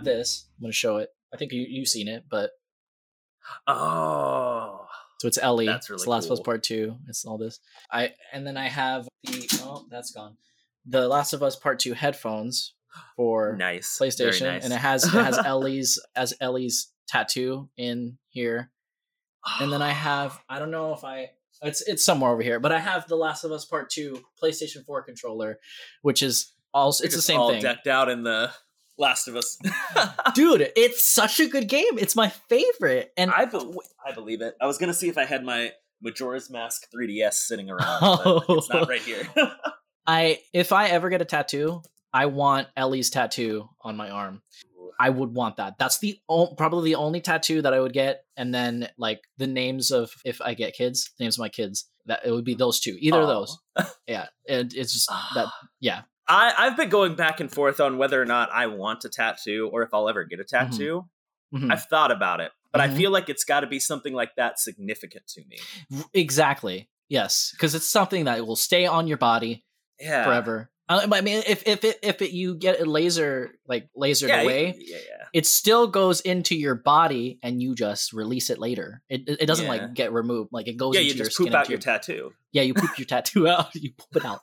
have this. I'm gonna show it. I think you you've seen it, but Oh, so it's Ellie. That's really it's The Last of Us. Part Two. It's all this. I and then I have the oh that's gone. The Last of Us Part Two headphones for nice. PlayStation, nice. and it has it has Ellie's as Ellie's tattoo in here. And then I have I don't know if I it's it's somewhere over here, but I have the Last of Us Part Two PlayStation Four controller, which is also it's the same all thing. decked out in the Last of Us. Dude, it's such a good game. It's my favorite. And I, be- I believe it. I was gonna see if I had my Majora's Mask 3DS sitting around, but it's not right here. I if I ever get a tattoo, I want Ellie's tattoo on my arm. I would want that. That's the o- probably the only tattoo that I would get, and then like the names of if I get kids, names of my kids. That it would be those two, either of those. Yeah, and it's just that. Yeah, I, I've been going back and forth on whether or not I want a tattoo or if I'll ever get a tattoo. Mhm. I've thought about it, but Mhm. I feel like it's got to be something like that significant to me. exactly. Yes, because it's something that will stay on your body Yeah, forever. Uh, I mean, if if it, if it, you get a laser like lasered Yeah, away, yeah, yeah. it still goes into your body and you just release it later. It it doesn't like get removed. Like it goes Yeah, into you your just skin. poop out into your tattoo. yeah, you poop your tattoo out. You poop it out.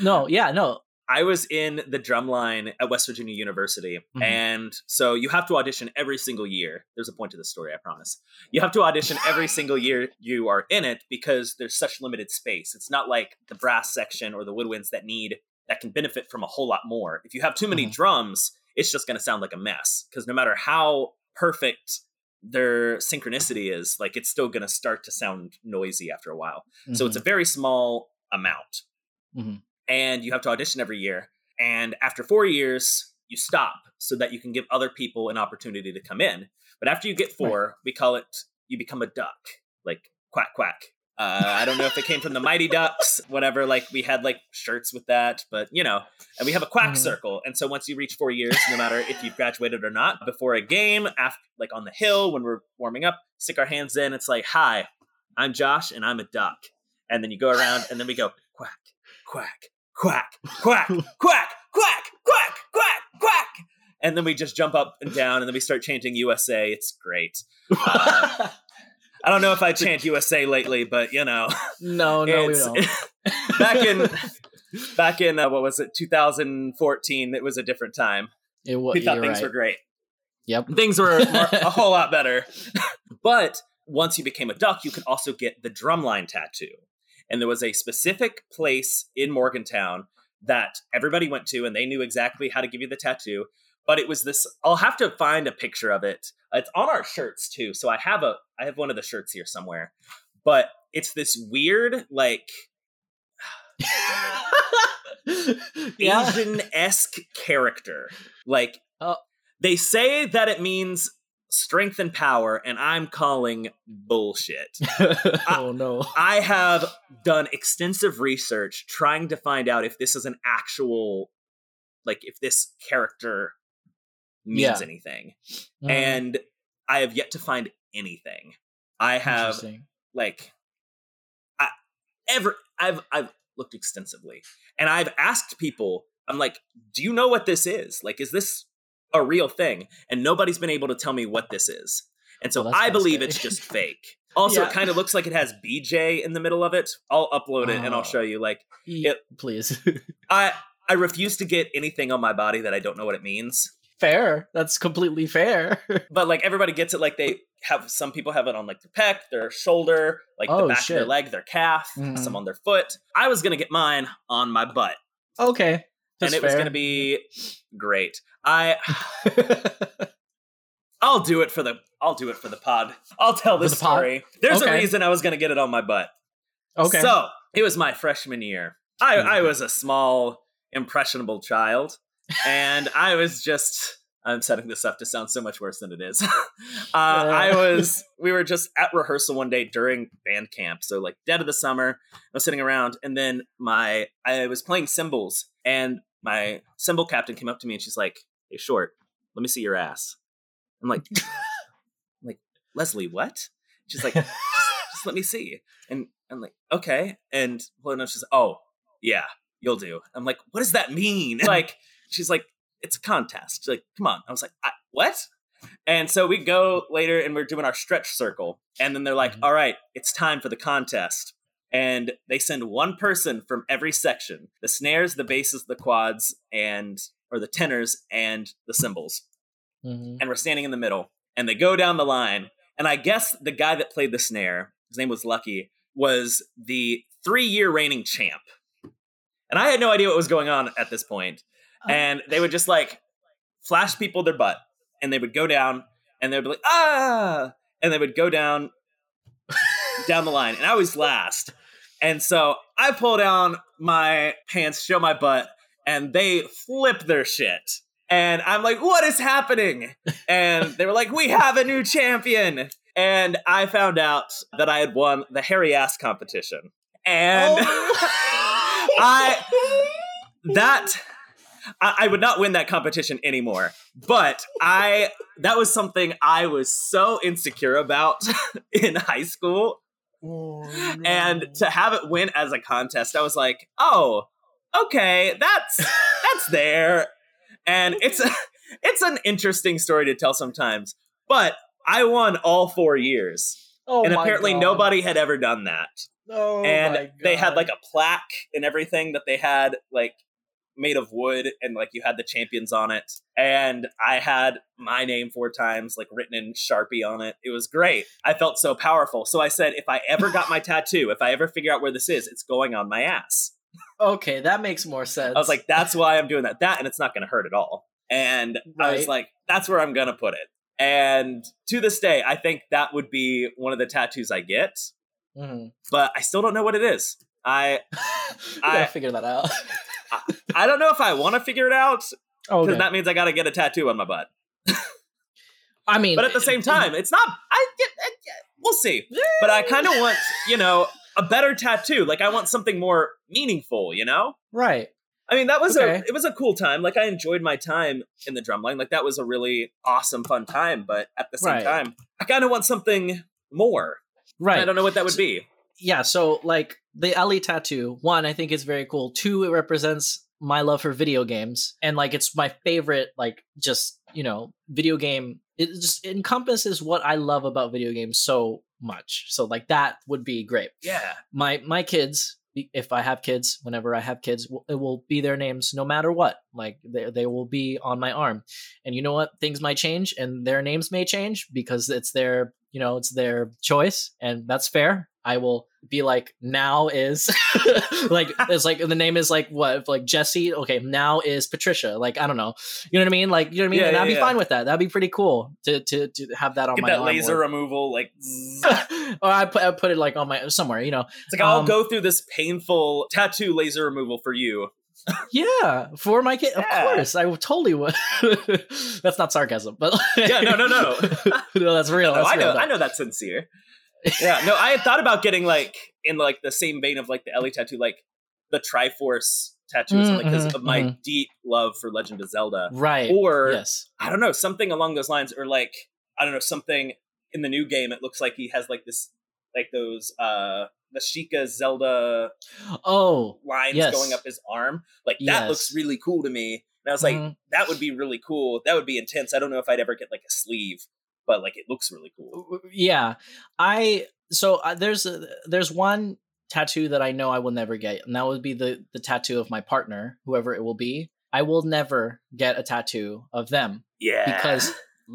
No, yeah, no. I was in the drum line at West Virginia University, Mhm. and so you have to audition every single year. There's a point to the story, I promise. You have to audition every single year you are in it because there's such limited space. It's not like the brass section or the woodwinds that need that can benefit from a whole lot more. If you have too many Mhm. drums, it's just going to sound like a mess because no matter how perfect their synchronicity is, like it's still going to start to sound noisy after a while. So it's a very small amount. And you have to audition every year. And after four years, you stop so that you can give other people an opportunity to come in. But after you get four, we call it you become a duck, like quack quack. Uh, I don't know if it came from the Mighty Ducks, whatever. Like we had like shirts with that, but you know, and we have a quack Mhm. circle. And so once you reach four years, no matter if you've graduated or not, before a game, after like on the hill when we're warming up, stick our hands in. It's like, hi, I'm Josh, and I'm a duck. And then you go around, and then we go quack, quack, quack, quack, quack, quack, quack, quack, quack. And then we just jump up and down, and then we start chanting USA. It's great. Uh, I don't know if I chant USA lately, but you know, no, no, we don't. back in back in uh, what was it, 2014? It was a different time. It, wa- We thought things right. were great. Yep. Things were more, a whole lot better. but once you became a duck, you could also get the drumline tattoo. And there was a specific place in Morgantown that everybody went to, and they knew exactly how to give you the tattoo. But it was this. I'll have to find a picture of it. It's on our shirts too. So I have a. I have one of the shirts here somewhere. But it's this weird, like. Asian esque character. Like, Oh. they say that it means strength and power, and I'm calling bullshit. oh no. I have done extensive research trying to find out if this is an actual, like, if this character means Yeah. anything. Mm, And I have yet to find anything. I have like I ever I've I've looked extensively and I've asked people I'm like do you know what this is like is this a real thing and nobody's been able to tell me what this is and so Well, I believe scary. it's just fake also Yeah. it kind of looks like it has BJ in the middle of it I'll upload it and I'll Oh. show you like Ye- it- Please. I I refuse to get anything on my body that I don't know what it means fair. That's completely fair. but like everybody gets it like they have some people have it on like their pec their shoulder like the Oh, back of their leg their calf Mhm. some on their foot i was gonna get mine on my butt okay. That's and it was gonna be great. I i'll do it for the i'll do it for the pod. I'll tell this the pod? story. There's a reason i was gonna get it on my butt. Okay. so it was my freshman year. I i Mhm. was a small impressionable child and i was just i'm setting this up to sound so much worse than it is. Uh, i was we were just at rehearsal one day during band camp so like dead of the summer. I was sitting around and then my i was playing cymbals and my cymbal captain came up to me and she's like hey short let me see your ass i'm like I'm like leslie what she's like just, just let me see and i'm like okay and well, no, she's like oh yeah you'll do i'm like what does that mean like she's like it's a contest. Like, come on. I was like, I, what? And so we go later and we're doing our stretch circle. And then they're like, Mhm. all right, it's time for the contest. And they send one person from every section the snares, the basses, the quads, and or the tenors and the cymbals. Mhm. And we're standing in the middle. And they go down the line. And I guess the guy that played the snare, his name was Lucky, was the three year reigning champ. And I had no idea what was going on at this point. Oh. And they would just like flash people their butt and they would go down and they'd be like, ah, and they would go down down the line. And I was last. And so I pull down my pants, show my butt, and they flip their shit. And I'm like, what is happening? And they were like, we have a new champion. And I found out that I had won the hairy ass competition. And Oh. I that I, I would not win that competition anymore. But I that was something I was so insecure about in high school. Oh, And to have it win as a contest, I was like, oh, okay, that's that's there. And it's a, it's an interesting story to tell sometimes. But I won all four years. Oh and apparently God. nobody had ever done that Oh and they had like a plaque and everything that they had like made of wood and like you had the champions on it. And i had my name four times like written in sharpie on it. It was great. I felt so powerful. So i said if i ever got my tattoo if i ever figure out where this is it's going on my ass. Okay, that makes more sense. i was like that's why i'm doing that. That and it's not going to hurt at all. And i was like that's where i'm going to put it. And to this day i think that would be one of the tattoos i get. Mhm. but i still don't know what it is. I I- figure that out. I don't know if I want to figure it out because okay. that means I got to get a tattoo on my butt. I mean, But at the same eh, time, mm. it's not. I get. We'll see. But I kind of want, you know, a better tattoo. Like I want something more meaningful. You know. right. I mean, that was Okay. a. It was a cool time. Like I enjoyed my time in the drumline. Like that was a really awesome, fun time. But at the same Right. time, I kind of want something more. Right. I don't know what that would be. Yeah so like the ellie tattoo one i think is very cool. Two it represents my love for video games and like it's my favorite like just you know video game. It just encompasses what i love about video games so much so like that would be great. Yeah. my my kids if i have kids whenever i have kids it will be their names no matter what like they, they will be on my arm. And you know what? Things might change and their names may change because it's their you know it's their choice and that's fair i will be like now is like it's like the name is like what like jesse okay now is patricia like i don't know you know what i mean like you know what i mean Yeah, and i'd yeah, be yeah. fine with that that'd be pretty cool to to, to have that on Get my that laser or, removal. Like or I put, I put it like on my somewhere you know it's like I'll Um, go through this painful tattoo laser removal for you. Yeah, for my kid, of course, I totally would. that's not sarcasm, but Yeah, no, no, no. no, that's real. No, that's I know, real, I know that's sincere. Yeah, no, I had thought about getting like in like the same vein of like the Ellie tattoo, like the Triforce tattoo, something, because Mhm, of my mhm. deep love for Legend of Zelda. Right. Or yes. I don't know, something along those lines, or like I don't know, something in the new game. It looks like he has like this, like those uh the Sheikah Zelda Oh, lines Yes. going up his arm. Like that Yes. looks really cool to me. And I was like, mhm. that would be really cool. That would be intense. I don't know if I'd ever get like a sleeve, but like it looks really cool. yeah. I so uh, there's a, there's one tattoo that I know I will never get, and that would be the the tattoo of my partner, whoever it will be. I will never get a tattoo of them Yeah, because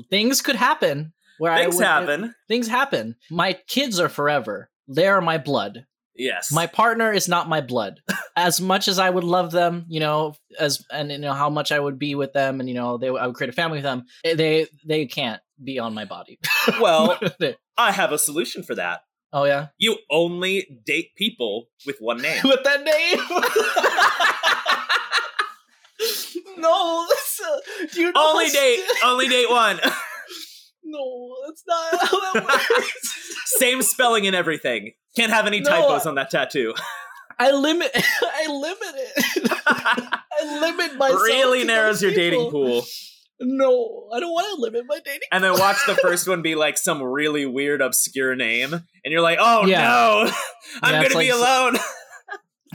things could happen where I things would, happen. Things happen. My kids are forever. They are my blood. Yes, my partner is not my blood as much as i would love them you know as and you know how much i would be with them and you know they i would create a family with them eh, they they can't be on my body well, I have a solution for that. oh yeah You only date people with one name. with that name no that's, uh, you only date, only date one. no that's not how that works Same spelling and everything. Can't have any No, typos on that tattoo. i limit i limit it i limit myself really to narrows your dating pool. no i don't want to limit my dating And then watch the first one be like some really weird, obscure name, and you're like, "Oh Yeah. no, I'm Yeah, gonna be alone."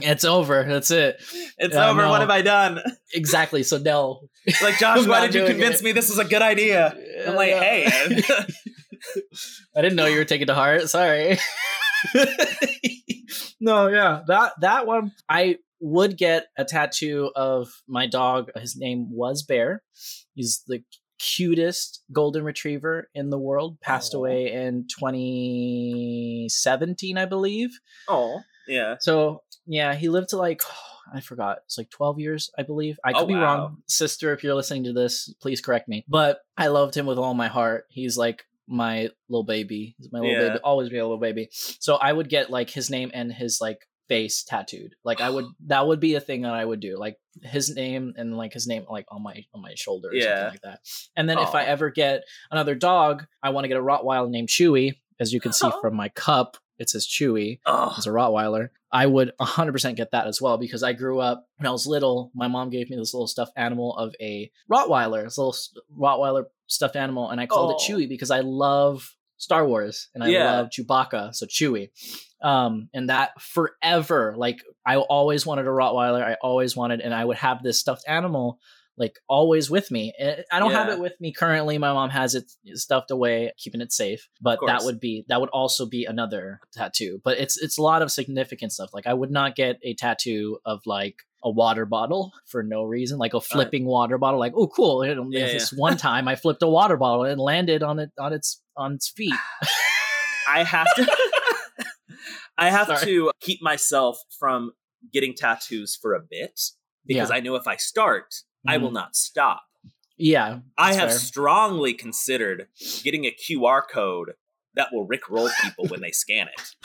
It's over. That's it. It's over. What no. have I done? Exactly. So no. Like, Josh, why did you convince it. me this is a good idea? I'm like, Yeah. hey, I didn't know you were taking to heart. Sorry. no, yeah. That that one I would get a tattoo of my dog. His name was Bear. He's the cutest golden retriever in the world. Passed Aw. away in 2017, I believe. oh, yeah. So yeah, he lived to like I forgot. It's like 12 years, I believe. I oh, could Oh, be wow. wrong. Sister, if you're listening to this, please correct me. But I loved him with all my heart. He's like my little baby. He's my little Yeah. baby. Always be a little baby. So I would get like his name and his like face tattooed. Like I would that would be a thing that I would do. Like his name and like his name like on my on my shoulder or Yeah. something like that. And then if I ever get another dog, I want to get a Rottweiler named Chewy. As you can see from my cup, it says Chewy Oh, as a Rottweiler, I would 100% get that as well because I grew up when I was little. My mom gave me this little stuffed animal of a Rottweiler, this little Rottweiler stuffed animal, and I called it Oh. Chewy because I love Star Wars and I Yeah. love Chewbacca, so Chewy. Um, and that forever, like I always wanted a Rottweiler. I always wanted, and I would have this stuffed animal like always with me. Eh, I don't have it with me currently. My mom has it stuffed away, keeping it safe. But that would be that would also be another tattoo. But it's it's a lot of significant stuff. Like I would not get a tattoo of like a water bottle for no reason, like a flipping water bottle. Like oh cool, know, Yeah, this one time I flipped a water bottle and landed on it on its on its feet. I have to. I have Sorry. to keep myself from getting tattoos for a bit because I know if I start, I will Mhm. not stop. Yeah, I have fair. strongly considered getting a QR code that will rickroll people when they scan it.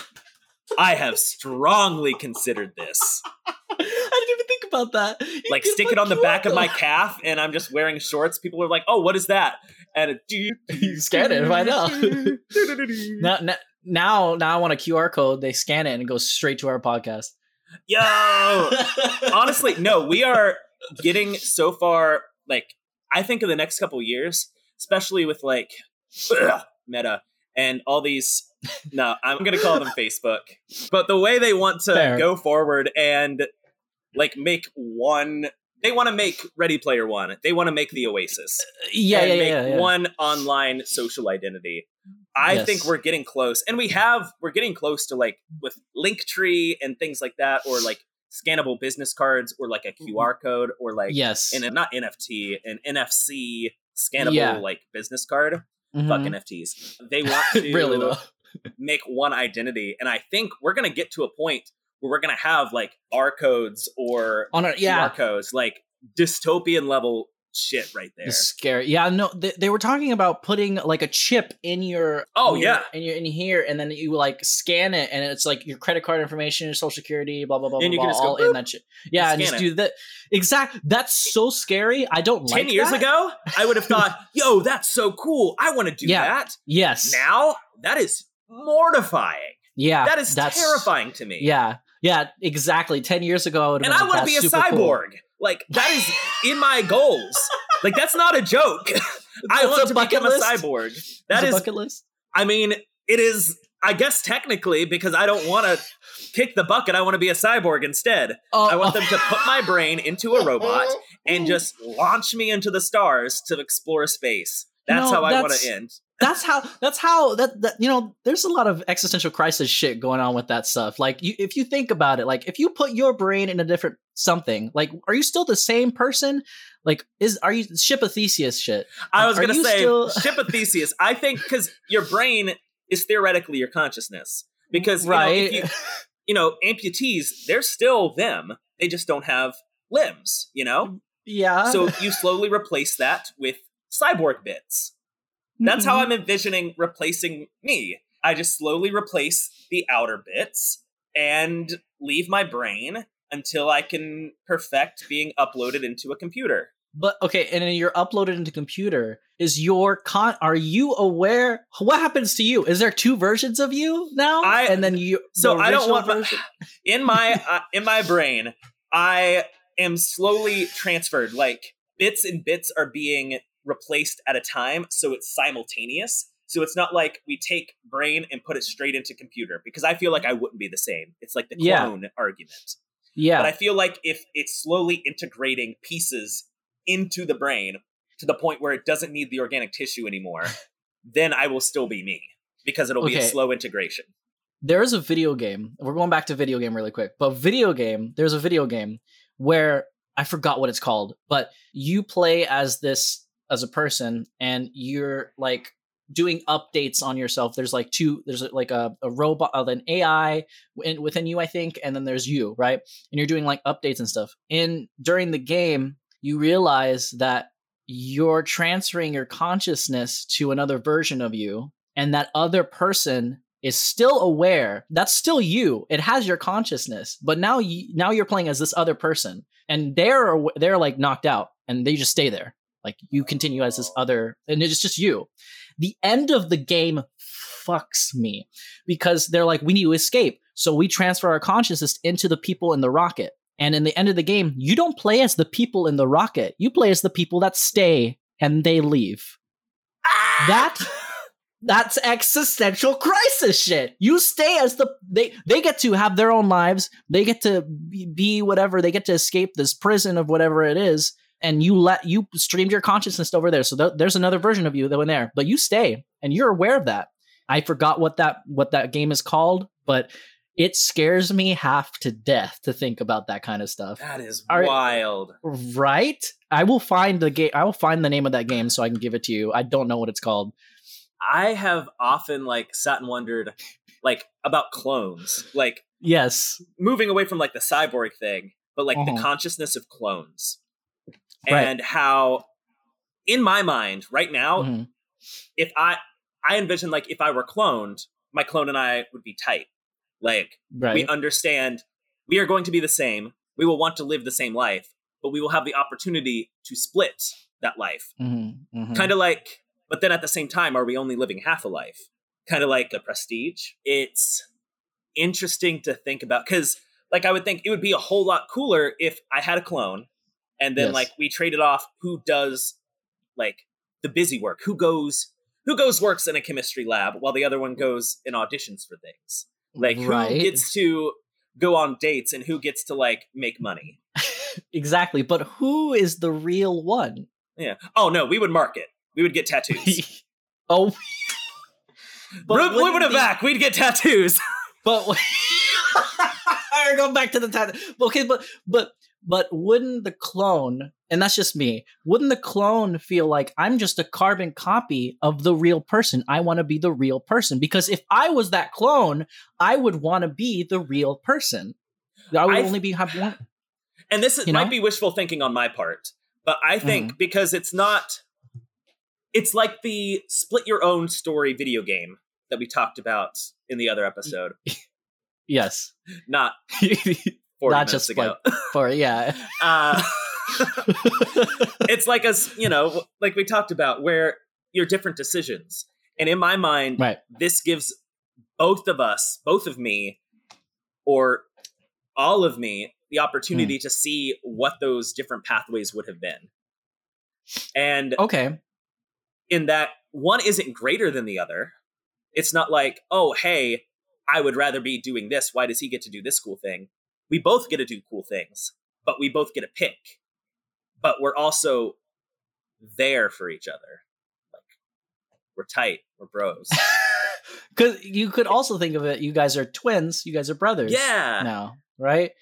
I have strongly considered this. I didn't even think about that. You Like, stick it on the back of my calf, and I'm just wearing shorts. People are like, "Oh, what is that?" And it, You scan it, find out. now, now, now, now I want a QR code. They scan it and it goes straight to our podcast. Yo, honestly, no, we are getting so far. Like, I think in the next couple years, especially with like ugh, Meta and all these. No, I'm gonna call them Facebook. But the way they want to Fair. go forward and like make one, they want to make Ready Player One. They want to make the Oasis. yeah, and yeah, make yeah, yeah. one online social identity. I Yes. think we're getting close, and we have we're getting close to like with Linktree and things like that, or like scannable business cards, or like a QR code, or like yes. and not NFT, an NFC scannable Yeah. like business card. Mhm. Fuck NFTs. They want to really though. make one identity, and I think we're gonna get to a point where we're gonna have like R codes or On a, yeah, QR codes, like dystopian level shit right there. It's scary. Yeah, no, they, they were talking about putting like a chip in your Oh, in your- yeah. in your in here, and then you like scan it, and it's like your credit card information, your social security, blah blah blah, And blah, you can blah just go, all in that shit. Yeah, and scan just it. do that. Exact. That's so scary. I don't like. 10 years that. ago, I would have thought, yo, that's so cool. I want to do Yeah. that. Yes. Now, that is mortifying. yeah. that is terrifying to me. Yeah. Yeah. Exactly. Ten years ago, I would. And I want to be a cyborg. Like, that is in my goals. Like, that's not a joke. I want to become list? a cyborg. That That is, bucket list. I mean, it is, I guess, technically, because I don't want to kick the bucket. I want to be a cyborg instead. Oh, I want oh. them to put my brain into a robot and just launch me into the stars to explore space. That's No, how I want to end. That's how that's how that, that you know there's a lot of existential crisis shit going on with that stuff like you, if you think about it like if you put your brain in a different something like are you still the same person like is are you ship of theseus shit I was Are going to say still- ship of Theseus. I think because your brain is theoretically your consciousness. Because you know, if right you, you know, amputees, they're still them. They just don't have limbs. You know, yeah so you slowly replace that with cyborg bits. That's how Mhm. I'm envisioning replacing me. I just slowly replace the outer bits and leave my brain until I can perfect being uploaded into a computer. but okay and then you're uploaded into computer is your con are you aware what happens to you is there two versions of you now I- and then you So the I don't want version- in my uh, in my brain. I am slowly transferred. Like bits and bits are being replaced at a time, so it's simultaneous. So it's not like we take brain and put it straight into computer because I feel like I wouldn't be the same. It's like the Yeah. clone argument. Yeah. But I feel like if it's slowly integrating pieces into the brain to the point where it doesn't need the organic tissue anymore, then I will still be me because it'll be a slow integration. there's a video game. We're going back to video game really quick. But video game, there's a video game where I forgot what it's called, but you play as this as a person and you're like doing updates on yourself. There's like two there's like a, a robot uh, an AI in, within you I think and then there's you, right? And you're doing like updates and stuff. In during the game, you realize that you're transferring your consciousness to another version of you and that other person is still aware that's still you it has your consciousness but now you now you're playing as this other person and they're they're like knocked out and they just stay there like you continue as this other and it's just you the end of the game fucks me because they're like we need to escape so we transfer our consciousness into the people in the rocket and in the end of the game you don't play as the people in the rocket you play as the people that stay and they leave ah! that that's existential crisis shit. You stay as the they they get to have their own lives. They get to be, be whatever. They get to escape this prison of whatever it is. And you let you streamed your consciousness over there. So th- there's another version of you that went there, but you stay and you're aware of that. I forgot what that what that game is called, but it scares me half to death to think about that kind of stuff. That is Are- wild. Right? I will find the game. I will find the name of that game so I can give it to you. I don't know what it's called. I have often like sat and wondered like about clones. Like Yes. moving away from like the cyborg thing, but like Mhm. the consciousness of clones. Right. And how in my mind right now, Mhm. if I I envision like if I were cloned, my clone and I would be tight. Like Right. we understand we are going to be the same. We will want to live the same life, but we will have the opportunity to split that life. Mhm, mhm. Kind of like, but then at the same time, are we only living half a life? Kind of like the prestige. It's interesting to think about because, like, I would think it would be a whole lot cooler if I had a clone and then, Yes. like, we traded off who does, like, the busy work, who goes. Who goes works in a chemistry lab while the other one goes and auditions for things? Like Right. who gets to go on dates and who gets to like make money? exactly. But who is the real one? Yeah. Oh no, we would market. We would get tattoos. oh. But we wouldn't have back. We'd get tattoos. But I go back to the tattoo. Okay, but but but wouldn't the clone, and that's just me, wouldn't the clone feel like I'm just a carbon copy of the real person? I want to be the real person because if I was that clone, I would want to be the real person. I would I've- only be have one. and this is, might know? Mm-hmm. be wishful thinking on my part, but I think because it's not, it's like the split your own story video game that we talked about in the other episode. Yes, Not 40 Not just ago. for yeah. uh, it's like us, you know, like we talked about, where you're different decisions. And in my mind, right. this gives both of us, both of me, or all of me, the opportunity Hmm. to see what those different pathways would have been. And Okay. in that one isn't greater than the other. It's not like, oh, hey, I would rather be doing this. Why does he get to do this cool thing? We both get to do cool things, but we both get a pick. But we're also there for each other. Like, we're tight, we're bros. Because you could also think of it, you guys are twins, you guys are brothers. yeah. now, right?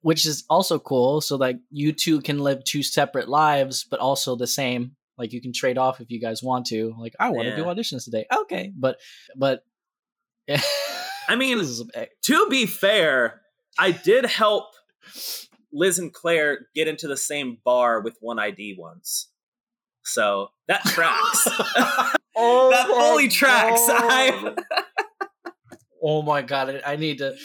Which is also cool. So like you two can live two separate lives, but also the same. Like you can trade off if you guys want to. Like I want to do auditions today. Okay, but but I mean, this is a- to be fair, I did help Liz and Claire get into the same bar with one ID once. So that tracks. oh that fully tracks. I- oh my god! I need to.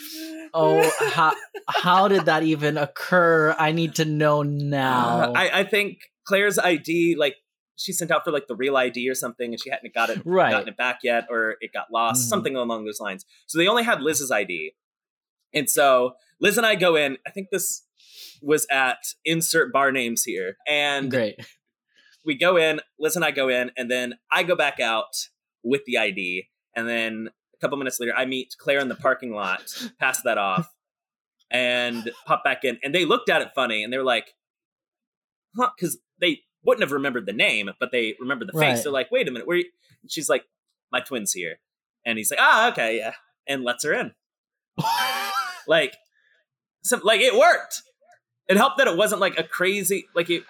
Oh, how how did that even occur? I need to know now. Uh, I, I think Claire's ID, like she sent out for like the real ID or something, and she hadn't got it Right. gotten it back yet, or it got lost, Mhm. something along those lines. So they only had Liz's ID, and so Liz and I go in. I think this was at insert bar names here, and Great. we go in. Liz and I go in, and then I go back out with the ID, and then a couple minutes later, I meet Claire in the parking lot, pass that off, and popped back in, and they looked at it funny, and they were like, "Huh?" Because they wouldn't have remembered the name, but they remembered the face. Right. They're like, "Wait a minute, where?" You? She's like, "My twin's here," and he's like, "Ah, okay, yeah," and lets her in. Like, some like it worked. It helped that it wasn't like a crazy like it.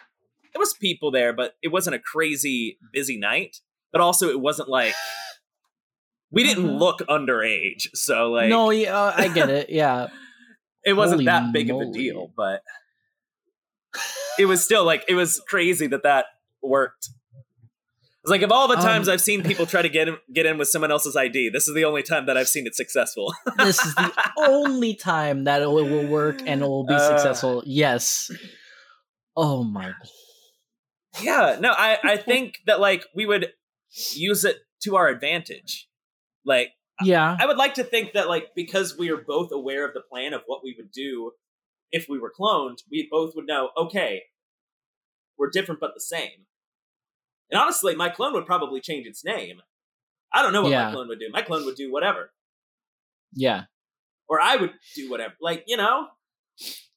There was people there, but it wasn't a crazy busy night. But also, it wasn't like we didn't Mhm. look underage, so like no, yeah, uh, I get it. Yeah. it wasn't Holy that big of a deal. But it was still like it was crazy that that worked. It's like of all the times Um, I've seen people try to get in, get in with someone else's ID, this is the only time that I've seen it successful. this is the only time that it will will work and it will be Uh. successful. Yes. Oh my. yeah, no, I I think that like we would use it to our advantage. Like Yeah. I would like to think that like because we are both aware of the plan of what we would do if we were cloned, we both would know, okay, we're different but the same. And honestly, my clone would probably change its name. I don't know what Yeah. my clone would do. My clone would do whatever. Yeah. Or I would do whatever. Like, you know?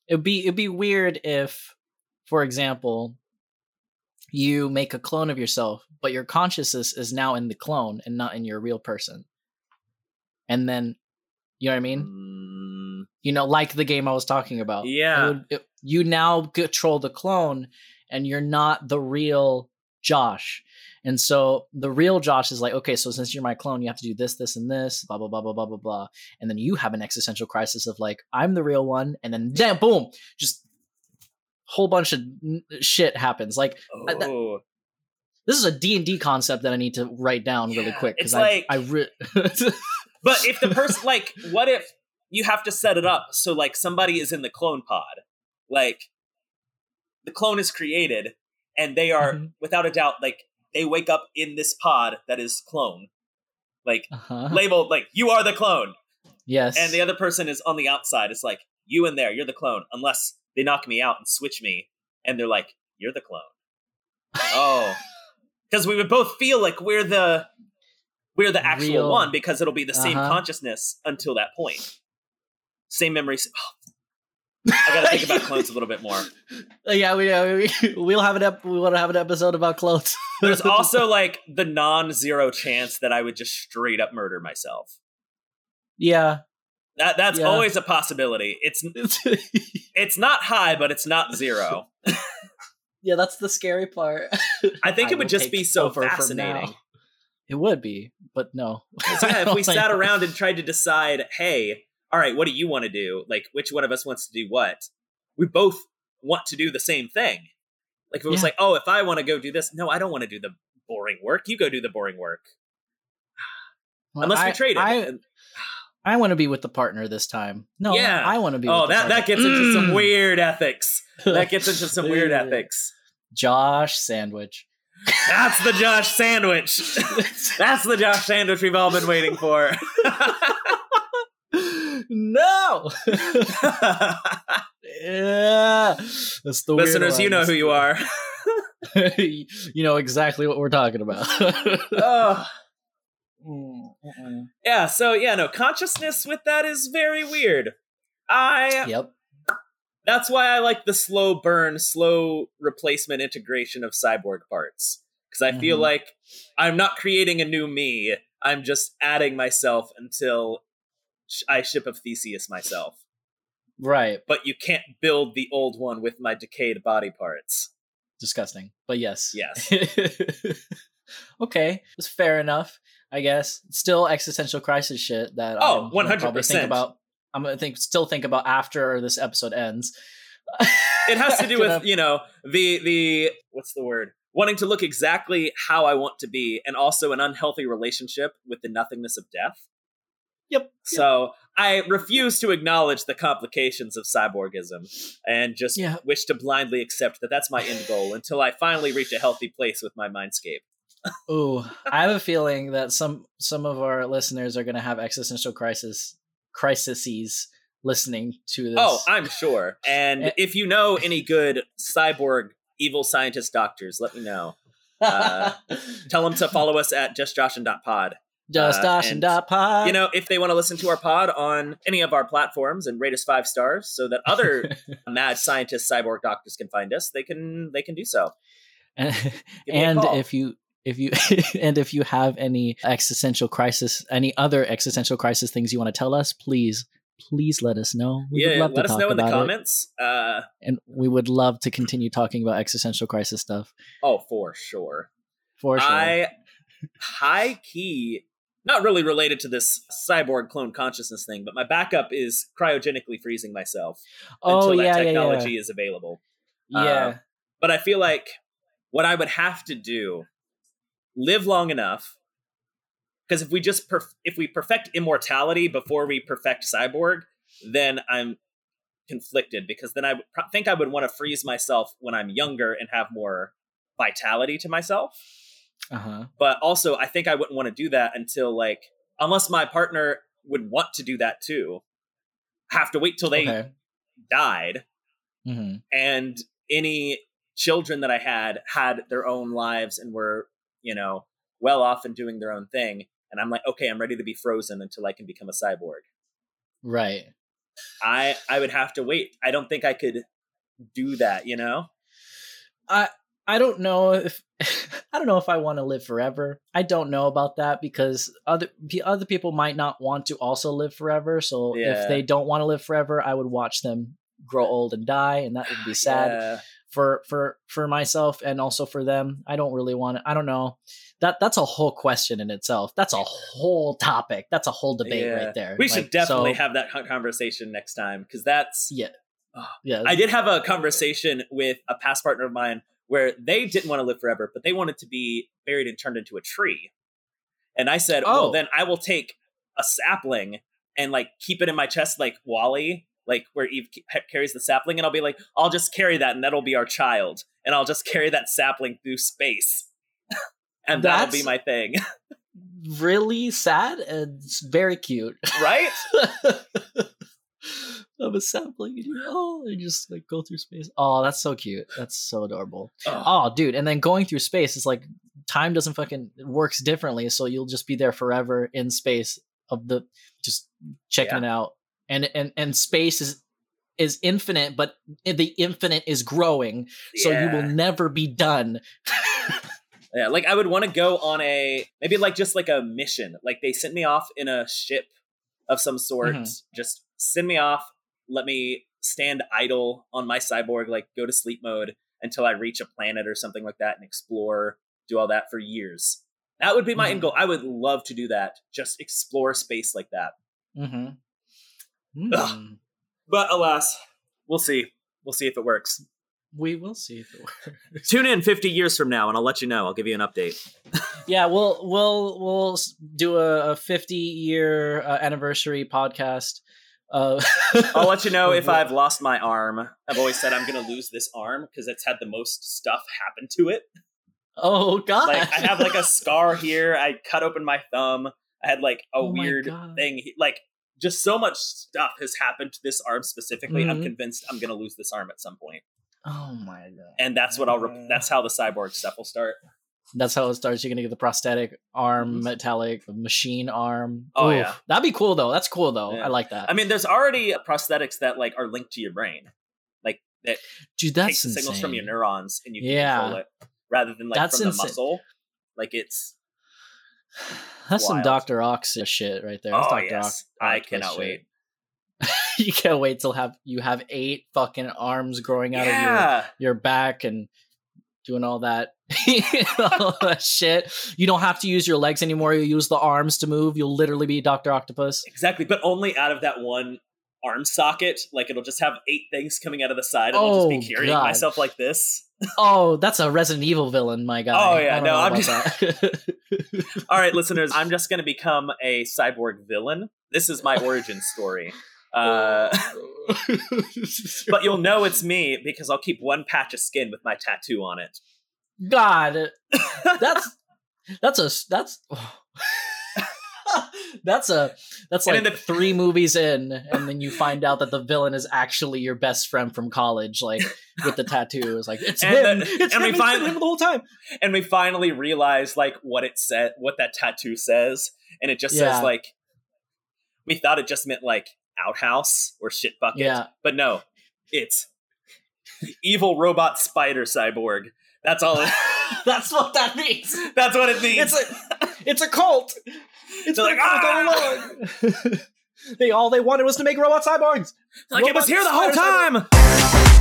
It'd be it'd be weird if, for example, you make a clone of yourself, but your consciousness is now in the clone and not in your real person. And then, you know what I mean? Mm, You know, like the game I was talking about. It yeah. would- it- you now control the clone, and you're not the real Josh. And so the real Josh is like, okay, so since you're my clone, you have to do this, this, and this, blah, blah, blah, blah, blah, blah, blah. And then you have an existential crisis of like, I'm the real one. And then, damn, boom, just whole bunch of shit happens. Like, I- that- Oh. this is a D&D concept that I need to write down really quick. it's Because I, like- I re- But if the person like what if you have to set it up so like somebody is in the clone pod? Like the clone is created and they are Mhm. without a doubt like they wake up in this pod that is clone. Like uh-huh. labeled like you are the clone yes. and the other person is on the outside it's like you in there you're the clone unless they knock me out and switch me and they're like you're the clone oh because we would both feel like we're the we're the actual Real. one because it'll be the same Uh-huh. consciousness until that point same memories i gotta think about clones a little bit more yeah, we, uh, we we'll have an ep- we want to have an episode about clothes. there's also like the non-zero chance that i would just straight up murder myself yeah, that that's Yeah. always a possibility it's it's not high but it's not zero yeah, that's the scary part. I think it would just be so fascinating. It would be, but no. So yeah, if we sat around and tried to decide, hey, all right, what do you want to do? Like, which one of us wants to do what? We both want to do the same thing. Like, if it was Yeah. like, oh, if I want to go do this, no, I don't want to do the boring work. You go do the boring work. Unless we trade traded. I, I want to be with the partner this time. No, Yeah. I want to be. oh, with the that, that gets into some Mm. weird ethics. That gets into some weird ethics. Josh sandwich. That's the Josh sandwich. That's the Josh sandwich we've all been waiting for. no. yeah, that's the Listeners, you know who you are. you know exactly what we're talking about. oh. Mm, mm-mm. Yeah, so yeah, no, consciousness with that is very weird. I Yep. that's why I like the slow burn, slow replacement integration of cyborg parts. Because I feel Mhm. like I'm not creating a new me. I'm just adding myself until I ship of Theseus myself. Right. But you can't build the old one with my decayed body parts. Disgusting. But yes. Yes. okay. It's fair enough, I guess. Still existential crisis shit that Oh, I'm gonna probably 100%. think about I'm gonna think still think about after this episode ends. It has to do with, you know, the the what's the word? Wanting to look exactly how I want to be and also an unhealthy relationship with the nothingness of death. Yep. So I refuse to acknowledge the complications of cyborgism and just Yeah. wish to blindly accept that that's my end goal until I finally reach a healthy place with my mindscape. Ooh, I have a feeling that some some of our listeners are going to have existential crisis crises listening to this. Oh, I'm sure. And Eh. if you know any good cyborg evil scientist doctors, let me know. uh, Tell them to follow us at justjoshin.pod Just Uh, and Dot Pod. You know, if they want to listen to our pod on any of our platforms and rate us five stars, so that other mad scientists, cyborg doctors can find us, they can they can do so. and, Give me a and if you if you and if you have any existential crisis any other existential crisis things you want to tell us please please let us know we would yeah, let us know in the comments. Uh, and we would love to continue talking about existential crisis stuff oh, for sure. for sure I high key, not really related to this cyborg clone consciousness thing, but my backup is cryogenically freezing myself oh until yeah that technology yeah is available. yeah. Uh, But I feel like what I would have to do, live long enough, because if we just perf- if we perfect immortality before we perfect cyborg, then I'm conflicted because then I pro- think I would want to freeze myself when I'm younger and have more vitality to myself uh-huh but also I think I wouldn't want to do that until like unless my partner would want to do that too. Have to wait till they okay died hmm and any children that I had had their own lives and were, you know, well off and doing their own thing and I'm like, okay, I'm ready to be frozen until I can become a cyborg. right I I would have to wait. I don't think I could do that, you know? i i don't know if i don't know if i want to live forever. I don't know about that because other other people might not want to also live forever. So Yeah. if they don't want to live forever i would watch them grow old and die and that would be sad Yeah. for for for myself and also for them. I don't really want to i don't know. That that's a whole question in itself. That's a whole topic. That's a whole debate Yeah. right there. We should definitely so- have that conversation next time because that's yeah. Oh, yeah. I did have a conversation with a past partner of mine where they didn't want to live forever, but they wanted to be buried and turned into a tree. And I said, Oh. well, then I will take a sapling and like keep it in my chest like WALL-E, like where Eve carries the sapling, and I'll be like, I'll just carry that, and that'll be our child, and I'll just carry that sapling through space, and that'll be my thing, really sad and very cute right? of a sapling and you oh and just like go through space. Oh that's so cute. That's so adorable. Oh, oh dude and then going through space is like time doesn't fucking it works differently so you'll just be there forever in space of the just checking it out. And and and space is is infinite but the infinite is growing so you will never be done. Yeah, like I would want to go on a maybe like just like a mission. Like they sent me off in a ship of some sort. Mhm. Just send me off. Let me stand idle on my cyborg, like go to sleep mode until I reach a planet or something like that and explore, do all that for years. That would be my end Mhm. goal. I would love to do that. Just explore space like that. mm-hmm. Ugh. But alas, we'll see. We'll see if it works. we will see if it works Tune in 50 years from now and I'll let you know. I'll give you an update. yeah we'll we'll we'll do a, a 50 year uh, anniversary podcast uh I'll let you know if I've lost my arm. I've always said I'm going to lose this arm because it's had the most stuff happen to it. oh god Like I have like a scar here. I cut open my thumb. I had like a Oh weird thing. Like just so much stuff has happened to this arm specifically. I'm Mhm. convinced I'm going to lose this arm at some point, oh my god and that's what I'll. Re- that's how the cyborg stuff will start. That's how it starts you're gonna get the prosthetic arm mm-hmm. metallic machine arm Oh, Oof. yeah. that'd be cool though that's cool though Yeah. i like that I mean, there's already prosthetics that like are linked to your brain, like that dude takes that's the signals from your neurons and you can Yeah. control it rather than like That's from the muscle. Like it's that's some dr ox shit right there that's oh Dr. yes, Oct- I cannot shit. wait. you can't wait till have you have eight fucking arms growing out of your your back and doing all that all that shit. You don't have to use your legs anymore. You use the arms to move. You'll literally be Doctor Octopus. exactly. But only out of that one arm socket. Like it'll just have eight things coming out of the side, and I'll just be Oh, carrying God. myself like this. Oh, that's a Resident Evil villain, my guy. Oh, yeah, no, I'm that. All right, listeners, I'm just going to become a cyborg villain. This is my origin story. Uh, but you'll know it's me because I'll keep one patch of skin with my tattoo on it. God, that's that's a that's that's a that's And like the- three movies in, and then you find out that the villain is actually your best friend from college, like with the tattoo. It's like it's And him. the- it's and him. we it's find- him the whole time. and we finally realize like what it said, what that tattoo says. and it just Yeah. says like we thought it just meant like outhouse or shit bucket, Yeah. but no, it's evil robot spider cyborg. That's all. It, That's what that means. that's what it means. It's a it's a cult. It's They're like, a cult all "Ah!" they all they wanted was to make robot cyborgs. like it was here the whole time.